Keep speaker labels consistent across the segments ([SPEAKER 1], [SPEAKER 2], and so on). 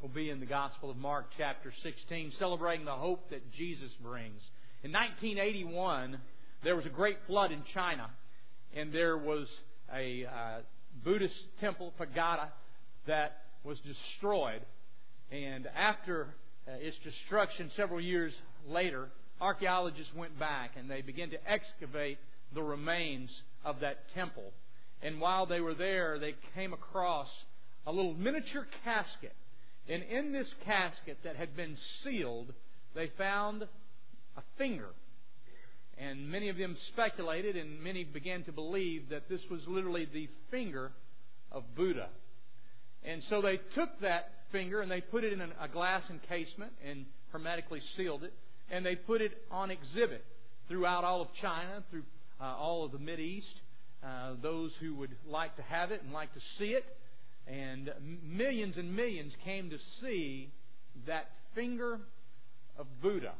[SPEAKER 1] will be in the Gospel of Mark, chapter 16, celebrating the hope that Jesus brings. In 1981, there was a great flood in China, and there was a uh, Buddhist temple, pagoda, that was destroyed. And after uh, its destruction, several years later, archaeologists went back and they began to excavate the remains of that temple. And while they were there, they came across a little miniature casket and in this casket that had been sealed, they found a finger. And many of them speculated, and many began to believe that this was literally the finger of Buddha. And so they took that finger and they put it in a glass encasement and hermetically sealed it. And they put it on exhibit throughout all of China, through uh, all of the Mid East. Uh, those who would like to have it and like to see it and millions and millions came to see that finger of Buddha.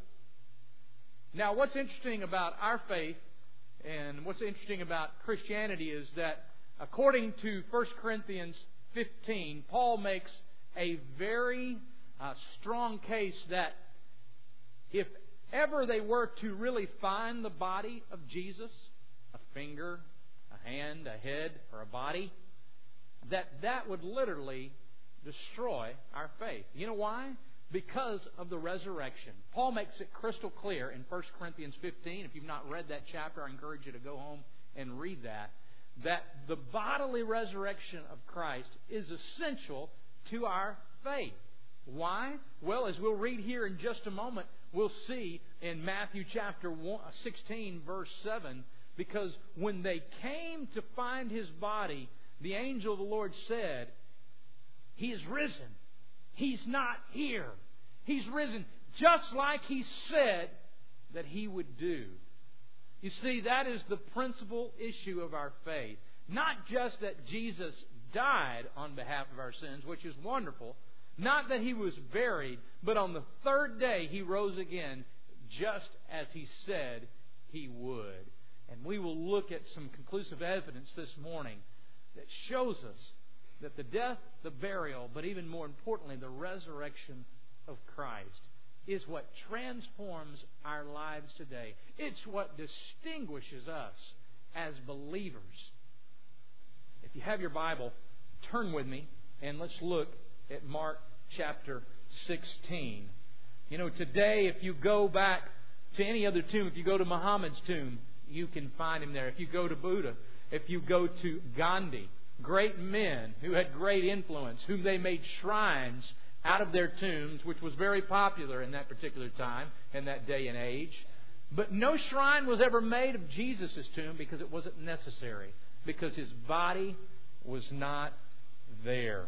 [SPEAKER 1] Now, what's interesting about our faith and what's interesting about Christianity is that according to 1 Corinthians 15, Paul makes a very uh, strong case that if ever they were to really find the body of Jesus, a finger, a hand, a head, or a body, that that would literally destroy our faith. You know why? Because of the resurrection. Paul makes it crystal clear in 1 Corinthians 15. If you've not read that chapter, I encourage you to go home and read that. That the bodily resurrection of Christ is essential to our faith. Why? Well, as we'll read here in just a moment, we'll see in Matthew chapter 16, verse 7, because when they came to find his body, the angel of the Lord said, He is risen. He's not here. He's risen just like He said that He would do. You see, that is the principal issue of our faith. Not just that Jesus died on behalf of our sins, which is wonderful. Not that He was buried, but on the third day He rose again, just as He said He would. And we will look at some conclusive evidence this morning that shows us that the death, the burial, but even more importantly, the resurrection of Christ is what transforms our lives today. It's what distinguishes us as believers. If you have your Bible, turn with me and let's look at Mark chapter 16. You know, today, if you go back to any other tomb, if you go to Muhammad's tomb, you can find him there. If you go to Buddha, if you go to Gandhi, great men who had great influence, whom they made shrines out of their tombs, which was very popular in that particular time, in that day and age. But no shrine was ever made of Jesus' tomb because it wasn't necessary, because his body was not there.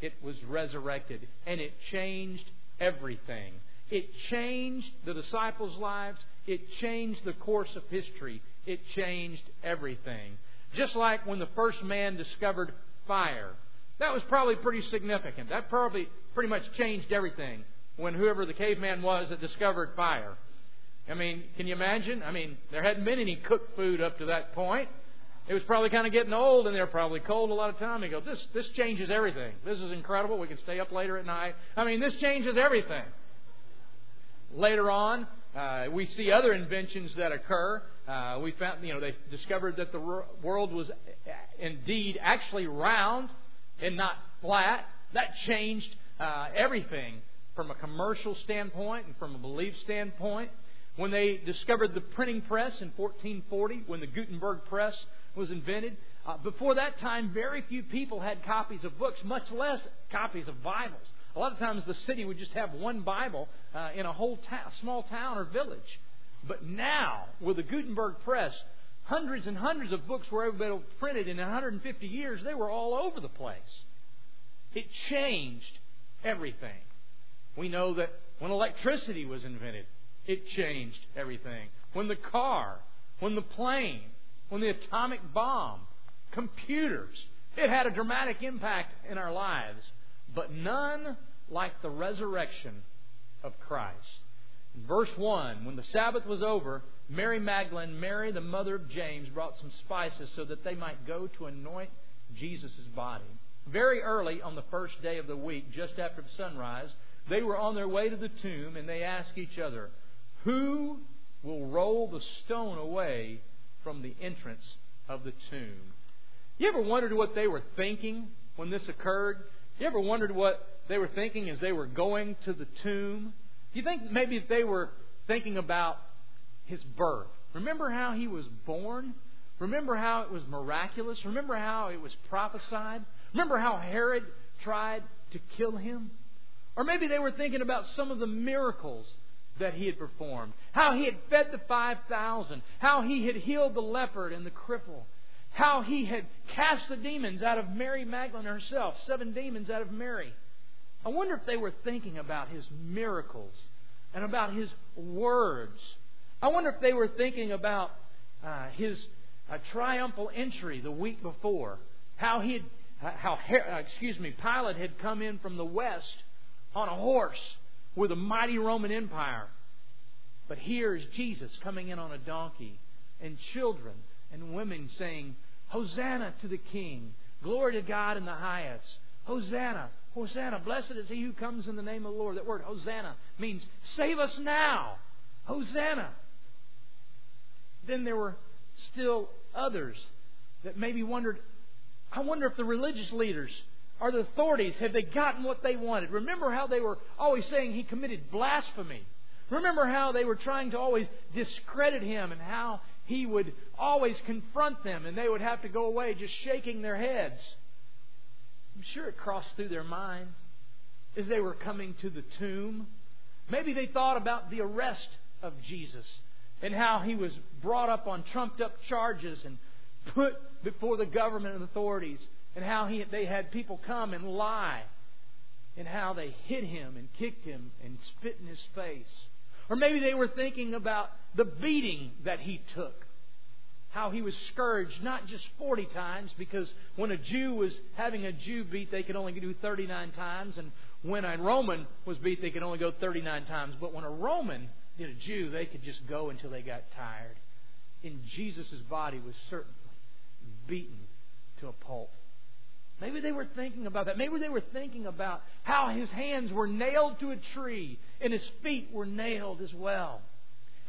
[SPEAKER 1] It was resurrected, and it changed everything. It changed the disciples' lives. It changed the course of history. It changed everything. Just like when the first man discovered fire. That was probably pretty significant. That probably pretty much changed everything when whoever the caveman was that discovered fire. I mean, can you imagine? I mean, there hadn't been any cooked food up to that point. It was probably kind of getting old, and they were probably cold a lot of time. They go, this this changes everything. This is incredible. We can stay up later at night. I mean, this changes everything. Later on, uh, we see other inventions that occur. Uh, we found, you know, they discovered that the world was indeed actually round and not flat. That changed uh, everything from a commercial standpoint and from a belief standpoint. When they discovered the printing press in 1440, when the Gutenberg press was invented, uh, before that time, very few people had copies of books, much less copies of Bibles. A lot of times, the city would just have one Bible uh, in a whole ta- small town or village. But now, with the Gutenberg press, hundreds and hundreds of books were to printed in 150 years. They were all over the place. It changed everything. We know that when electricity was invented, it changed everything. When the car, when the plane, when the atomic bomb, computers, it had a dramatic impact in our lives, but none like the resurrection of Christ. Verse 1 When the Sabbath was over, Mary Magdalene, Mary, the mother of James, brought some spices so that they might go to anoint Jesus' body. very early on the first day of the week, just after sunrise, they were on their way to the tomb and they asked each other, Who will roll the stone away from the entrance of the tomb? You ever wondered what they were thinking when this occurred? You ever wondered what they were thinking as they were going to the tomb? You think maybe if they were thinking about his birth? Remember how he was born? Remember how it was miraculous? Remember how it was prophesied? Remember how Herod tried to kill him? Or maybe they were thinking about some of the miracles that he had performed. How he had fed the 5,000. How he had healed the leopard and the cripple. How he had cast the demons out of Mary Magdalene herself, seven demons out of Mary. I wonder if they were thinking about his miracles and about his words. I wonder if they were thinking about uh, his uh, triumphal entry the week before. How he had, how uh, excuse me, Pilate had come in from the west on a horse with a mighty Roman Empire. But here is Jesus coming in on a donkey, and children and women saying, Hosanna to the King. Glory to God in the highest. Hosanna. Hosanna. Blessed is he who comes in the name of the Lord. That word, Hosanna, means save us now. Hosanna. Then there were still others that maybe wondered, I wonder if the religious leaders or the authorities, have they gotten what they wanted? Remember how they were always saying he committed blasphemy. Remember how they were trying to always discredit him and how he would always confront them and they would have to go away just shaking their heads. I'm sure it crossed through their minds as they were coming to the tomb. Maybe they thought about the arrest of Jesus and how he was brought up on trumped up charges and put before the government and authorities and how he, they had people come and lie, and how they hit him and kicked him and spit in his face. Or maybe they were thinking about the beating that he took. How he was scourged not just 40 times, because when a Jew was having a Jew beat, they could only do 39 times, and when a Roman was beat, they could only go 39 times. But when a Roman did a Jew, they could just go until they got tired. And Jesus' body was certainly beaten to a pulp. Maybe they were thinking about that. Maybe they were thinking about how his hands were nailed to a tree and his feet were nailed as well.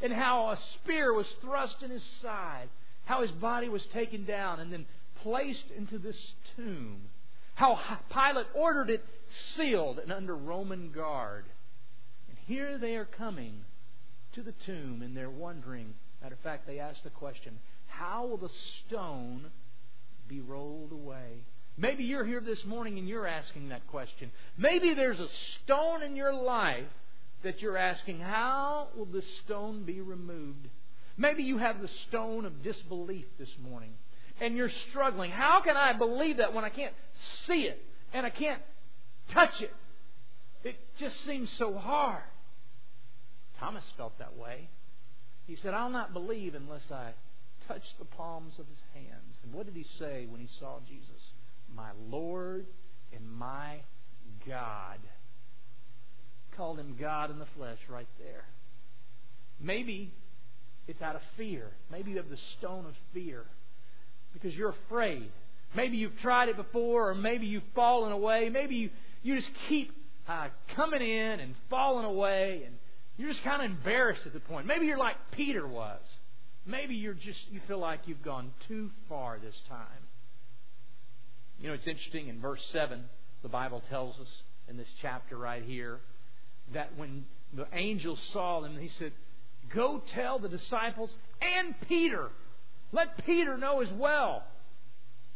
[SPEAKER 1] And how a spear was thrust in his side. How his body was taken down and then placed into this tomb. How Pilate ordered it sealed and under Roman guard. And here they are coming to the tomb and they're wondering. Matter of fact, they ask the question how will the stone be rolled away? Maybe you're here this morning and you're asking that question. Maybe there's a stone in your life that you're asking, how will this stone be removed? Maybe you have the stone of disbelief this morning and you're struggling. How can I believe that when I can't see it and I can't touch it? It just seems so hard. Thomas felt that way. He said, I'll not believe unless I touch the palms of his hands. And what did he say when he saw Jesus? my Lord and my God. Called him God in the flesh right there. Maybe it's out of fear. Maybe you have the stone of fear because you're afraid. Maybe you've tried it before, or maybe you've fallen away. Maybe you, you just keep uh, coming in and falling away, and you're just kind of embarrassed at the point. Maybe you're like Peter was. Maybe you're just you feel like you've gone too far this time. You know, it's interesting in verse 7, the Bible tells us in this chapter right here that when the angel saw them, he said, Go tell the disciples and Peter. Let Peter know as well.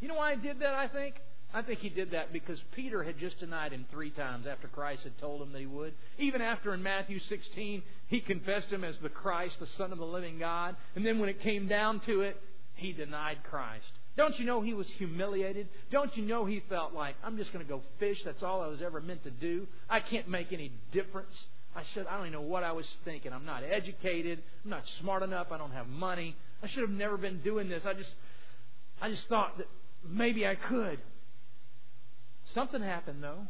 [SPEAKER 1] You know why he did that, I think? I think he did that because Peter had just denied him three times after Christ had told him that he would. Even after in Matthew 16, he confessed him as the Christ, the Son of the living God. And then when it came down to it, he denied Christ. Don't you know he was humiliated? Don't you know he felt like, I'm just going to go fish. That's all I was ever meant to do. I can't make any difference. I should, I don't even know what I was thinking. I'm not educated. I'm not smart enough. I don't have money. I should have never been doing this. I just, I just thought that maybe I could. Something happened though.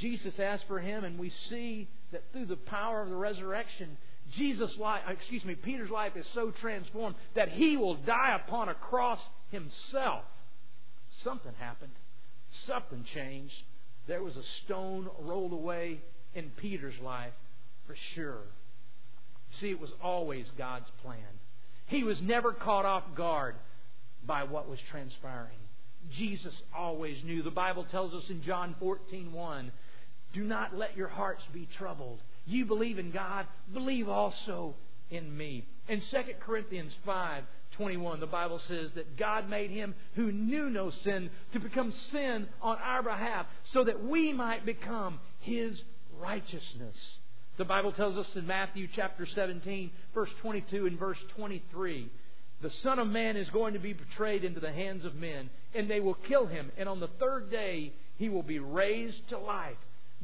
[SPEAKER 1] Jesus asked for him, and we see that through the power of the resurrection, Jesus' life, excuse me, Peter's life is so transformed that he will die upon a cross himself. Something happened. something changed. There was a stone rolled away in Peter's life for sure. See, it was always God's plan. He was never caught off guard by what was transpiring. Jesus always knew. The Bible tells us in John 14:1, "Do not let your hearts be troubled. You believe in God, believe also in me." In 2 Corinthians 5:21, the Bible says that God made him who knew no sin to become sin on our behalf so that we might become his righteousness. The Bible tells us in Matthew chapter 17, verse 22 and verse 23, the Son of Man is going to be betrayed into the hands of men, and they will kill him, and on the third day he will be raised to life.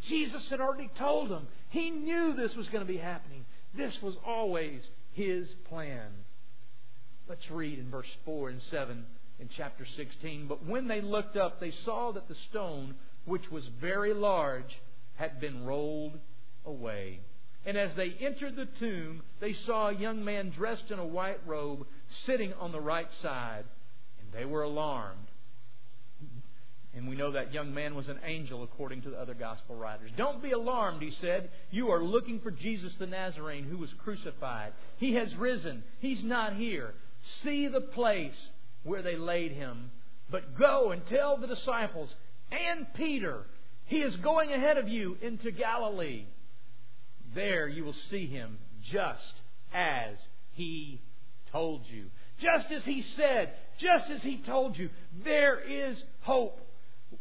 [SPEAKER 1] Jesus had already told them. He knew this was going to be happening. This was always his plan. Let's read in verse 4 and 7 in chapter 16. But when they looked up, they saw that the stone, which was very large, had been rolled away. And as they entered the tomb, they saw a young man dressed in a white robe sitting on the right side, and they were alarmed. And we know that young man was an angel according to the other gospel writers. Don't be alarmed, he said. You are looking for Jesus the Nazarene who was crucified. He has risen. He's not here. See the place where they laid him. But go and tell the disciples and Peter, he is going ahead of you into Galilee. There you will see him just as he told you. Just as he said, just as he told you, there is hope.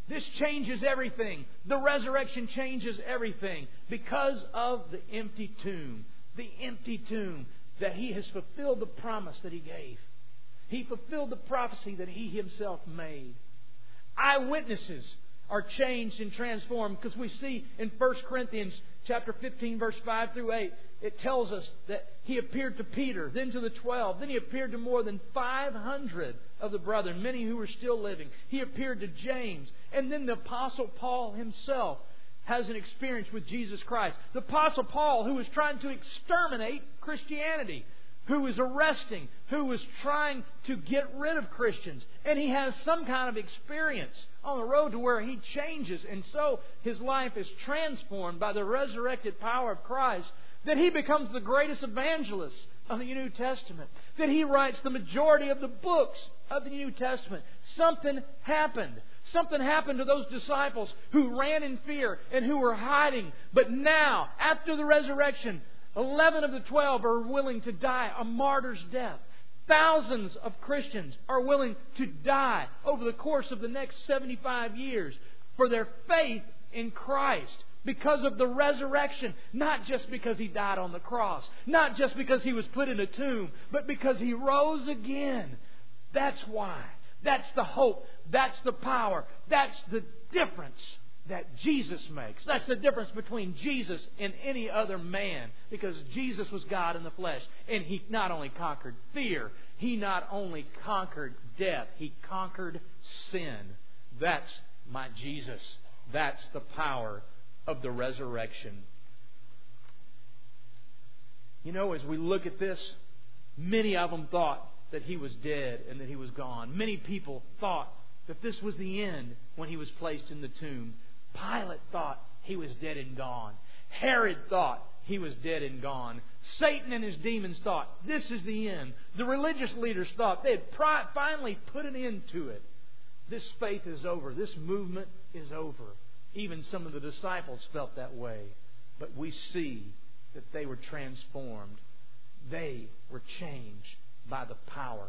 [SPEAKER 1] This changes everything. The resurrection changes everything because of the empty tomb. The empty tomb that he has fulfilled the promise that he gave. He fulfilled the prophecy that he himself made. Eyewitnesses are changed and transformed because we see in 1 Corinthians chapter 15 verse 5 through 8 it tells us that he appeared to Peter, then to the 12, then he appeared to more than 500 of the brethren, many who were still living. He appeared to James, and then the apostle Paul himself has an experience with Jesus Christ. The apostle Paul who was trying to exterminate Christianity who was arresting, who was trying to get rid of Christians. And he has some kind of experience on the road to where he changes. And so his life is transformed by the resurrected power of Christ that he becomes the greatest evangelist of the New Testament. That he writes the majority of the books of the New Testament. Something happened. Something happened to those disciples who ran in fear and who were hiding. But now, after the resurrection, Eleven of the twelve are willing to die a martyr's death. Thousands of Christians are willing to die over the course of the next 75 years for their faith in Christ because of the resurrection, not just because he died on the cross, not just because he was put in a tomb, but because he rose again. That's why. That's the hope. That's the power. That's the difference that Jesus makes. That's the difference between Jesus and any other man because Jesus was God in the flesh and he not only conquered fear, he not only conquered death, he conquered sin. That's my Jesus. That's the power of the resurrection. You know, as we look at this, many of them thought that he was dead and that he was gone. Many people thought that this was the end when he was placed in the tomb. Pilate thought he was dead and gone. Herod thought he was dead and gone. Satan and his demons thought this is the end. The religious leaders thought they had finally put an end to it. This faith is over. This movement is over. Even some of the disciples felt that way. But we see that they were transformed. They were changed by the power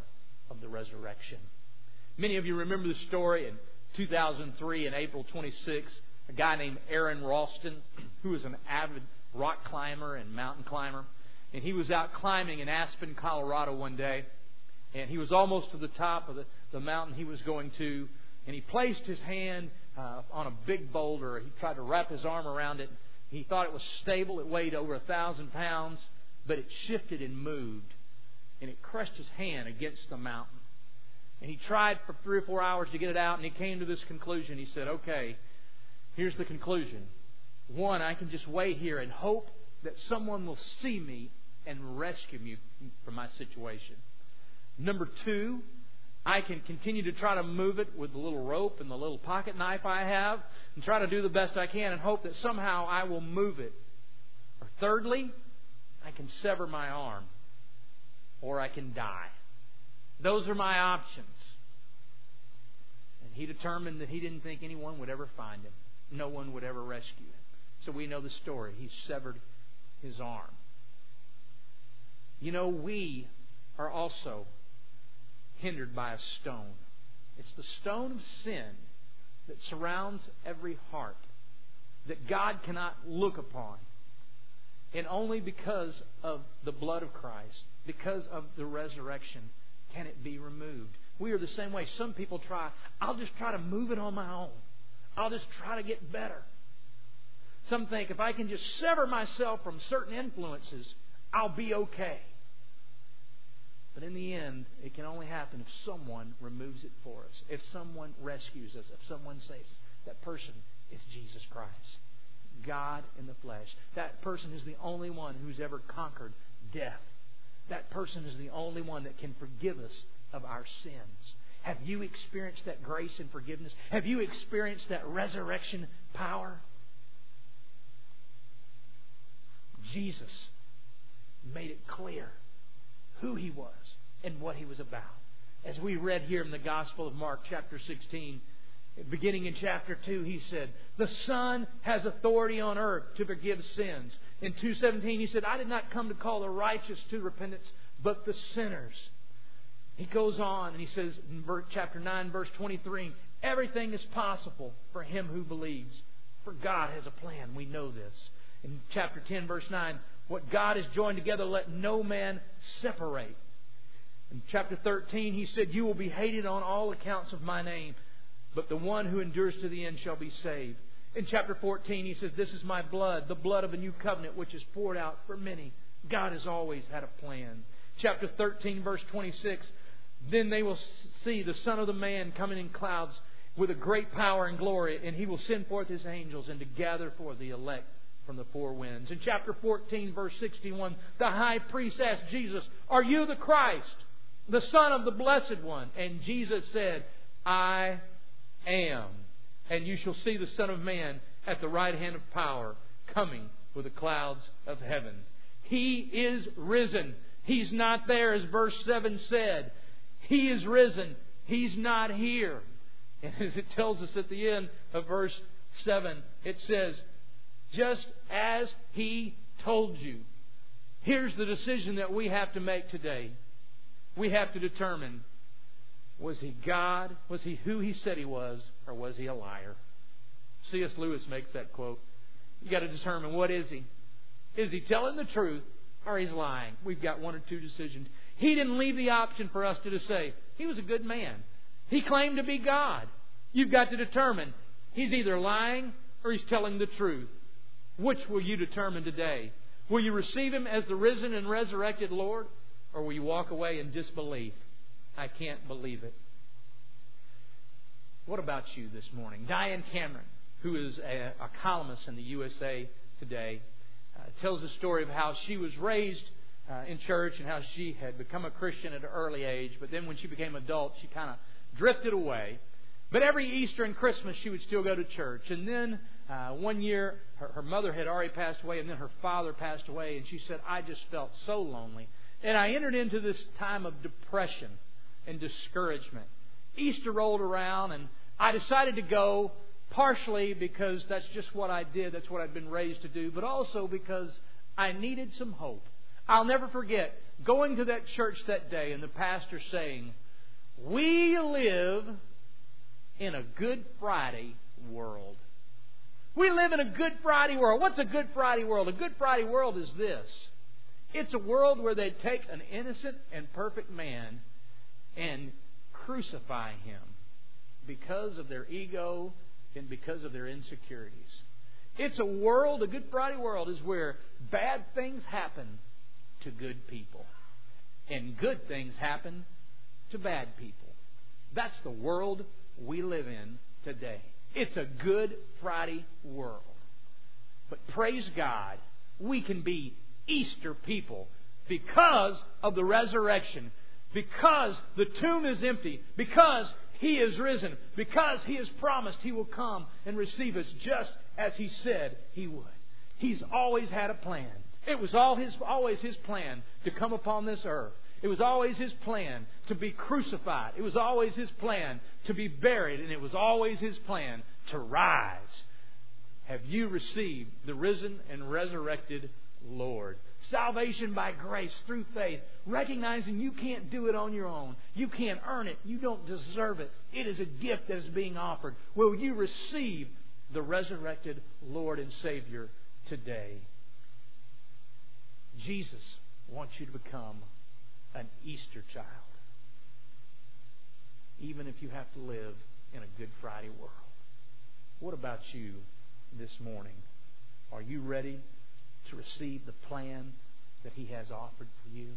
[SPEAKER 1] of the resurrection. Many of you remember the story in 2003 in April 26 a guy named Aron Ralston, who was an avid rock climber and mountain climber. And he was out climbing in Aspen, Colorado one day. And he was almost to the top of the, the mountain he was going to. And he placed his hand uh, on a big boulder. He tried to wrap his arm around it. He thought it was stable. It weighed over a thousand pounds, but it shifted and moved. And it crushed his hand against the mountain. And he tried for three or four hours to get it out, and he came to this conclusion. He said, Okay, Here's the conclusion. One, I can just wait here and hope that someone will see me and rescue me from my situation. Number two, I can continue to try to move it with the little rope and the little pocket knife I have and try to do the best I can and hope that somehow I will move it. Or thirdly, I can sever my arm or I can die. Those are my options. And he determined that he didn't think anyone would ever find him. No one would ever rescue him. So we know the story. He severed his arm. You know, we are also hindered by a stone. It's the stone of sin that surrounds every heart that God cannot look upon. And only because of the blood of Christ, because of the resurrection, can it be removed. We are the same way. Some people try, I'll just try to move it on my own. I'll just try to get better. Some think if I can just sever myself from certain influences, I'll be okay. But in the end, it can only happen if someone removes it for us, if someone rescues us, if someone saves us. That person is Jesus Christ. God in the flesh. That person is the only one who's ever conquered death. That person is the only one that can forgive us of our sins. Have you experienced that grace and forgiveness? Have you experienced that resurrection power? Jesus made it clear who he was and what he was about. As we read here in the Gospel of Mark, chapter 16, beginning in chapter 2, he said, The Son has authority on earth to forgive sins. In 2.17, he said, I did not come to call the righteous to repentance, but the sinners. He goes on and he says in chapter 9, verse 23, Everything is possible for him who believes. For God has a plan. We know this. In chapter 10, verse 9, what God has joined together, let no man separate. In chapter 13, he said, You will be hated on all accounts of my name, but the one who endures to the end shall be saved. In chapter 14, he says, This is my blood, the blood of a new covenant, which is poured out for many. God has always had a plan. Chapter 13, verse 26, Then they will see the Son of the Man coming in clouds with a great power and glory, and he will send forth his angels and to gather for the elect from the four winds. In chapter 14, verse 61, the high priest asked Jesus, Are you the Christ? the Son of the Blessed One. And Jesus said, I am. And you shall see the Son of Man at the right hand of power, coming with the clouds of heaven. He is risen. He's not there, as verse 7 said. He is risen. He's not here. And as it tells us at the end of verse 7, it says, just as He told you. Here's the decision that we have to make today we have to determine was he God? Was he who he said he was? Or was he a liar? C.S. Lewis makes that quote. You've got to determine what is he? Is he telling the truth or he's lying? We've got one or two decisions. He didn't leave the option for us to just say, he was a good man. He claimed to be God. You've got to determine he's either lying or he's telling the truth. Which will you determine today? Will you receive him as the risen and resurrected Lord? Or will you walk away in disbelief? I can't believe it. What about you this morning? Diane Cameron, who is a, a columnist in the USA Today, uh, tells the story of how she was raised uh, in church and how she had become a Christian at an early age, but then when she became adult, she kind of drifted away. But every Easter and Christmas, she would still go to church. And then uh, one year, her, her mother had already passed away, and then her father passed away, and she said, I just felt so lonely. And I entered into this time of depression and discouragement. Easter rolled around, and I decided to go partially because that's just what I did, that's what I'd been raised to do, but also because I needed some hope. I'll never forget going to that church that day and the pastor saying, We live in a Good Friday world. We live in a Good Friday world. What's a Good Friday world? A Good Friday world is this it's a world where they take an innocent and perfect man and crucify him because of their ego and because of their insecurities. It's a world, a Good Friday world, is where bad things happen to good people and good things happen to bad people. That's the world we live in today. It's a Good Friday world. But praise God, we can be Easter people because of the resurrection. because the tomb is empty, because He is risen, because He has promised He will come and receive us just as He said He would. He's always had a plan. It was all his, always His plan to come upon this earth. It was always His plan to be crucified. It was always His plan to be buried. And it was always His plan to rise. Have you received the risen and resurrected Lord? Salvation by grace through faith, recognizing you can't do it on your own. You can't earn it. You don't deserve it. It is a gift that is being offered. Will you receive the resurrected Lord and Savior today? Jesus wants you to become an Easter child, even if you have to live in a Good Friday world. What about you this morning? Are you ready to receive the plan that He has offered for you?